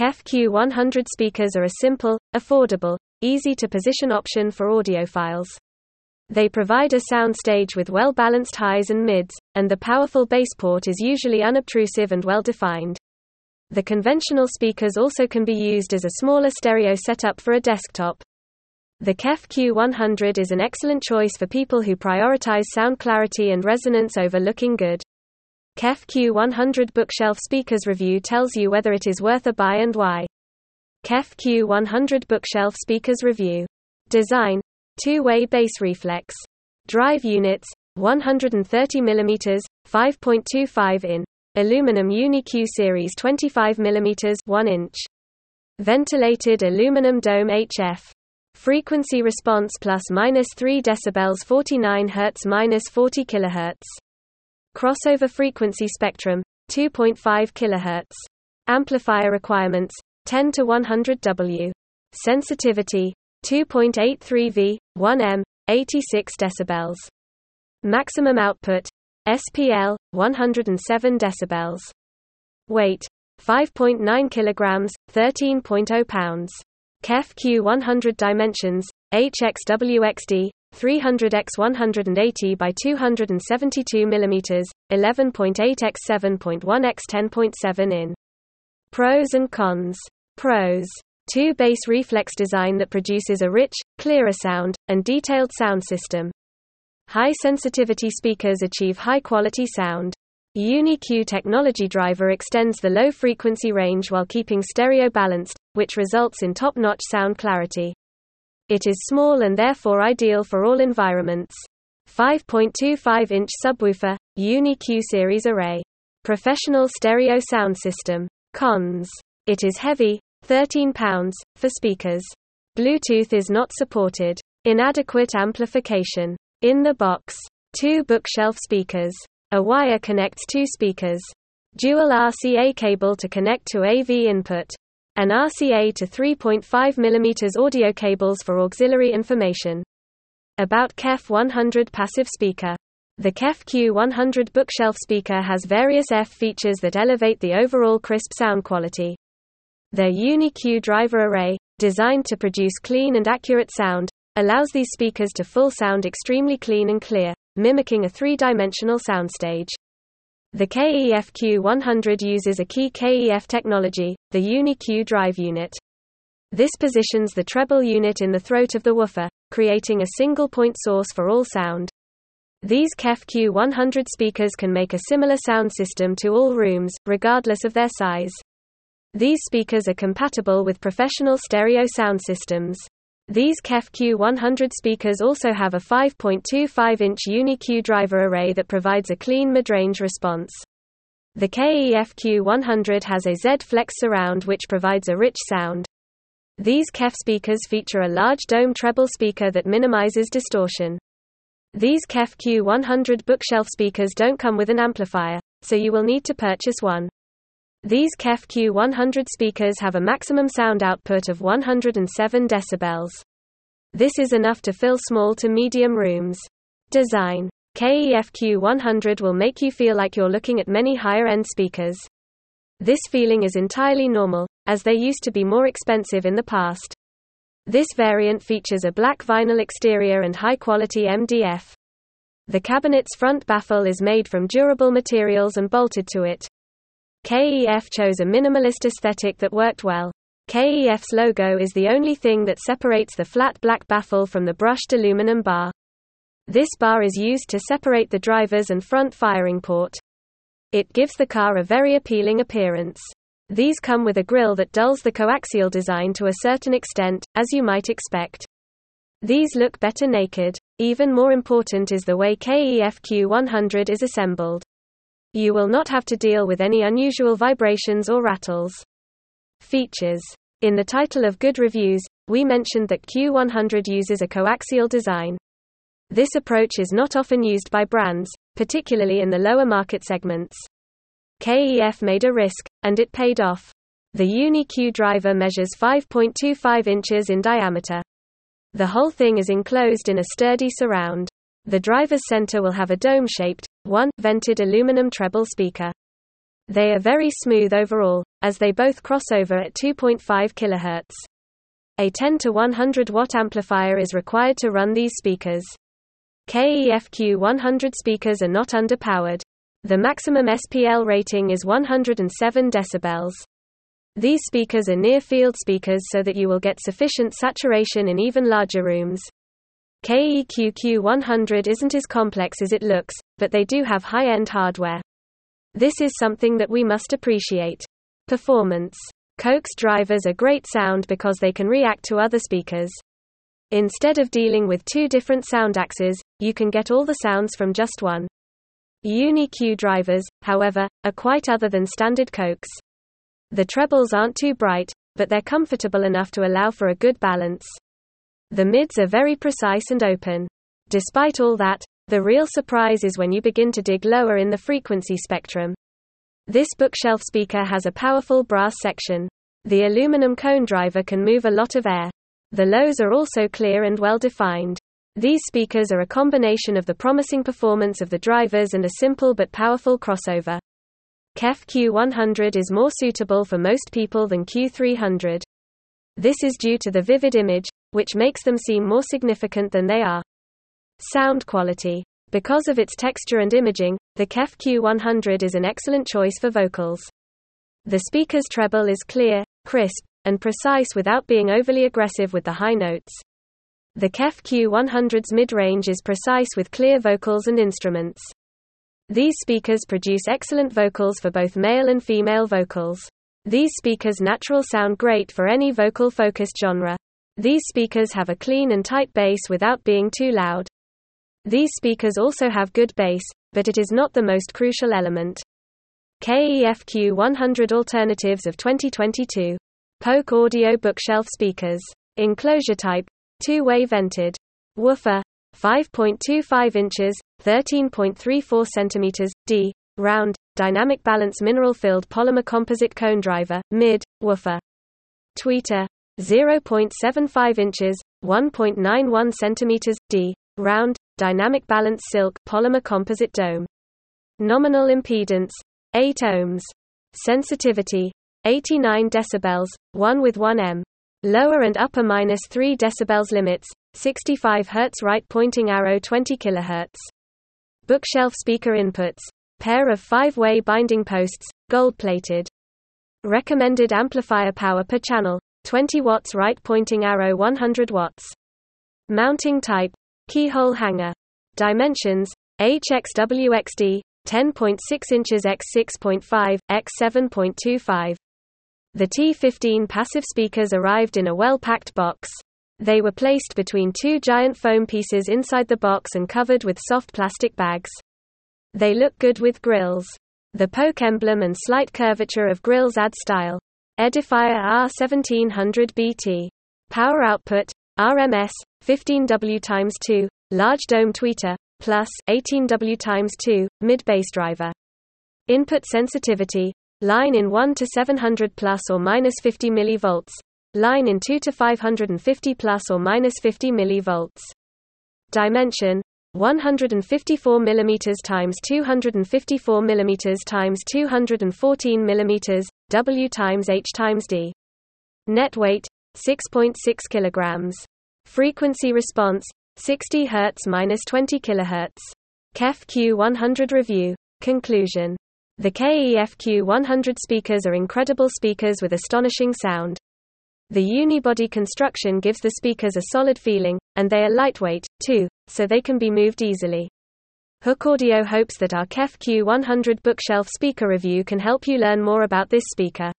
KEF Q100 speakers are a simple, affordable, easy to position option for audiophiles. They provide a soundstage with well-balanced highs and mids, and the powerful bass port is usually unobtrusive and well-defined. The conventional speakers also can be used as a smaller stereo setup for a desktop. The KEF Q100 is an excellent choice for people who prioritize sound clarity and resonance over looking good. KEF Q100 Bookshelf Speakers Review tells you whether it is worth a buy and why. KEF Q100 Bookshelf Speakers Review. Design Two-way bass reflex. Drive units 130 mm, 5.25 in. Aluminum UniQ series 25 mm 1 inch. Ventilated aluminum dome HF. Frequency response plus minus 3 decibels 49 Hz minus 40 kHz. Crossover frequency spectrum 2.5 kHz. Amplifier requirements 10 to 100 W. Sensitivity 2.83 V, 1 M, 86 decibels. Maximum output SPL 107 decibels. Weight 5.9 kilograms, 13.0 pounds. KEF Q100 dimensions HXWXD 300 x 180 by 272 mm, 11.8 x 7.1 x 10.7 in. Pros and cons. Pros. 2 bass reflex design that produces a rich, clearer sound, and detailed sound system. High sensitivity speakers achieve high quality sound. UniQ technology driver extends the low frequency range while keeping stereo balanced, which results in top notch sound clarity. It is small and therefore ideal for all environments. 5.25 inch subwoofer, UniQ series array. Professional stereo sound system. Cons. It is heavy, 13 pounds, for speakers. Bluetooth is not supported. Inadequate amplification. In the box. Two bookshelf speakers. A wire connects two speakers. Dual RCA cable to connect to AV input. An RCA to 3.5 mm audio cables for auxiliary information. About KEF 100 passive speaker. The KEF Q100 bookshelf speaker has various F features that elevate the overall crisp sound quality. Their UniQ driver array, designed to produce clean and accurate sound, allows these speakers to full sound extremely clean and clear, mimicking a three-dimensional soundstage. The KEF Q100 uses a key KEF technology, the UniQ drive unit. This positions the treble unit in the throat of the woofer, creating a single point source for all sound. These KEF Q100 speakers can make a similar sound system to all rooms, regardless of their size. These speakers are compatible with professional stereo sound systems. These KEF Q100 speakers also have a 5.25-inch UniQ driver array that provides a clean mid-range response. The KEF Q100 has a Z-Flex surround which provides a rich sound. These KEF speakers feature a large dome treble speaker that minimizes distortion. These KEF Q100 bookshelf speakers don't come with an amplifier, so you will need to purchase one. These KEF Q100 speakers have a maximum sound output of 107 decibels. This is enough to fill small to medium rooms. Design KEF Q100 will make you feel like you're looking at many higher end speakers. This feeling is entirely normal, as they used to be more expensive in the past. This variant features a black vinyl exterior and high quality MDF. The cabinet's front baffle is made from durable materials and bolted to it. KEF chose a minimalist aesthetic that worked well. KEF's logo is the only thing that separates the flat black baffle from the brushed aluminum bar. This bar is used to separate the drivers and front firing port. It gives the car a very appealing appearance. These come with a grille that dulls the coaxial design to a certain extent, as you might expect. These look better naked. Even more important is the way KEF Q100 is assembled. You will not have to deal with any unusual vibrations or rattles. Features In the title of Good Reviews, we mentioned that Q100 uses a coaxial design. This approach is not often used by brands, particularly in the lower market segments. KEF made a risk, and it paid off. The UniQ driver measures 5.25 inches in diameter. The whole thing is enclosed in a sturdy surround. The driver's center will have a dome-shaped, one, vented aluminum treble speaker. They are very smooth overall, as they both cross over at 2.5 kHz. A 10 to 100 watt amplifier is required to run these speakers. KEFQ 100 speakers are not underpowered. The maximum SPL rating is 107 decibels. These speakers are near-field speakers so that you will get sufficient saturation in even larger rooms. KEF Q100 isn't as complex as it looks, but they do have high-end hardware. This is something that we must appreciate. Performance. Coax drivers are great sound because they can react to other speakers. Instead of dealing with two different sound axes, you can get all the sounds from just one. Uni-Q drivers, however, are quite other than standard Coax. The trebles aren't too bright, but they're comfortable enough to allow for a good balance. The mids are very precise and open. Despite all that, the real surprise is when you begin to dig lower in the frequency spectrum. This bookshelf speaker has a powerful brass section. The aluminum cone driver can move a lot of air. The lows are also clear and well defined. These speakers are a combination of the promising performance of the drivers and a simple but powerful crossover. KEF Q100 is more suitable for most people than Q300. This is due to the vivid image, which makes them seem more significant than they are. Sound quality. Because of its texture and imaging, the KEF Q100 is an excellent choice for vocals. The speaker's treble is clear, crisp, and precise without being overly aggressive with the high notes. The KEF Q100's mid-range is precise with clear vocals and instruments. These speakers produce excellent vocals for both male and female vocals. These speakers natural sound great for any vocal-focused genre. These speakers have a clean and tight bass without being too loud. These speakers also have good bass, but it is not the most crucial element. KEFQ 100 Alternatives of 2022. Polk Audio Bookshelf Speakers. Enclosure type. Two-way vented. Woofer. 5.25 inches, 13.34 centimeters, D, round, dynamic balance mineral filled polymer composite cone driver, mid, woofer. Tweeter, 0.75 inches, 1.91 centimeters, D, round, dynamic balance silk polymer composite dome. Nominal impedance, 8 ohms. Sensitivity, 89 decibels, 1 with 1 m. Lower and upper minus 3 decibels limits, 65 Hz right pointing arrow 20 kHz. Bookshelf speaker inputs. Pair of 5-way binding posts, gold plated. Recommended amplifier power per channel, 20 watts right pointing arrow 100 watts. Mounting type, keyhole hanger. Dimensions, HXWXD, 10.6 inches x 6.5, x 7.25. The T15 passive speakers arrived in a well-packed box. They were placed between two giant foam pieces inside the box and covered with soft plastic bags. They look good with grills. The Polk emblem and slight curvature of grills add style. Edifier R1700 BT. Power output, RMS, 15W times 2, large dome tweeter, plus, 18W times 2, mid bass driver. Input sensitivity, Line in 1 to 700 plus or minus 50 mV. Line in 2 to 550 plus or minus 50 mV. Dimension 154 mm times 254 mm times 214 mm, W times H times D. Net weight 6.6 kg. Frequency response 60 Hz minus 20 kHz. KEF Q100 review. Conclusion the KEFQ 100 speakers are incredible speakers with astonishing sound. The unibody construction gives the speakers a solid feeling, and they are lightweight, too, so they can be moved easily. Hook Audio hopes that our KEF Q100 bookshelf speaker review can help you learn more about this speaker.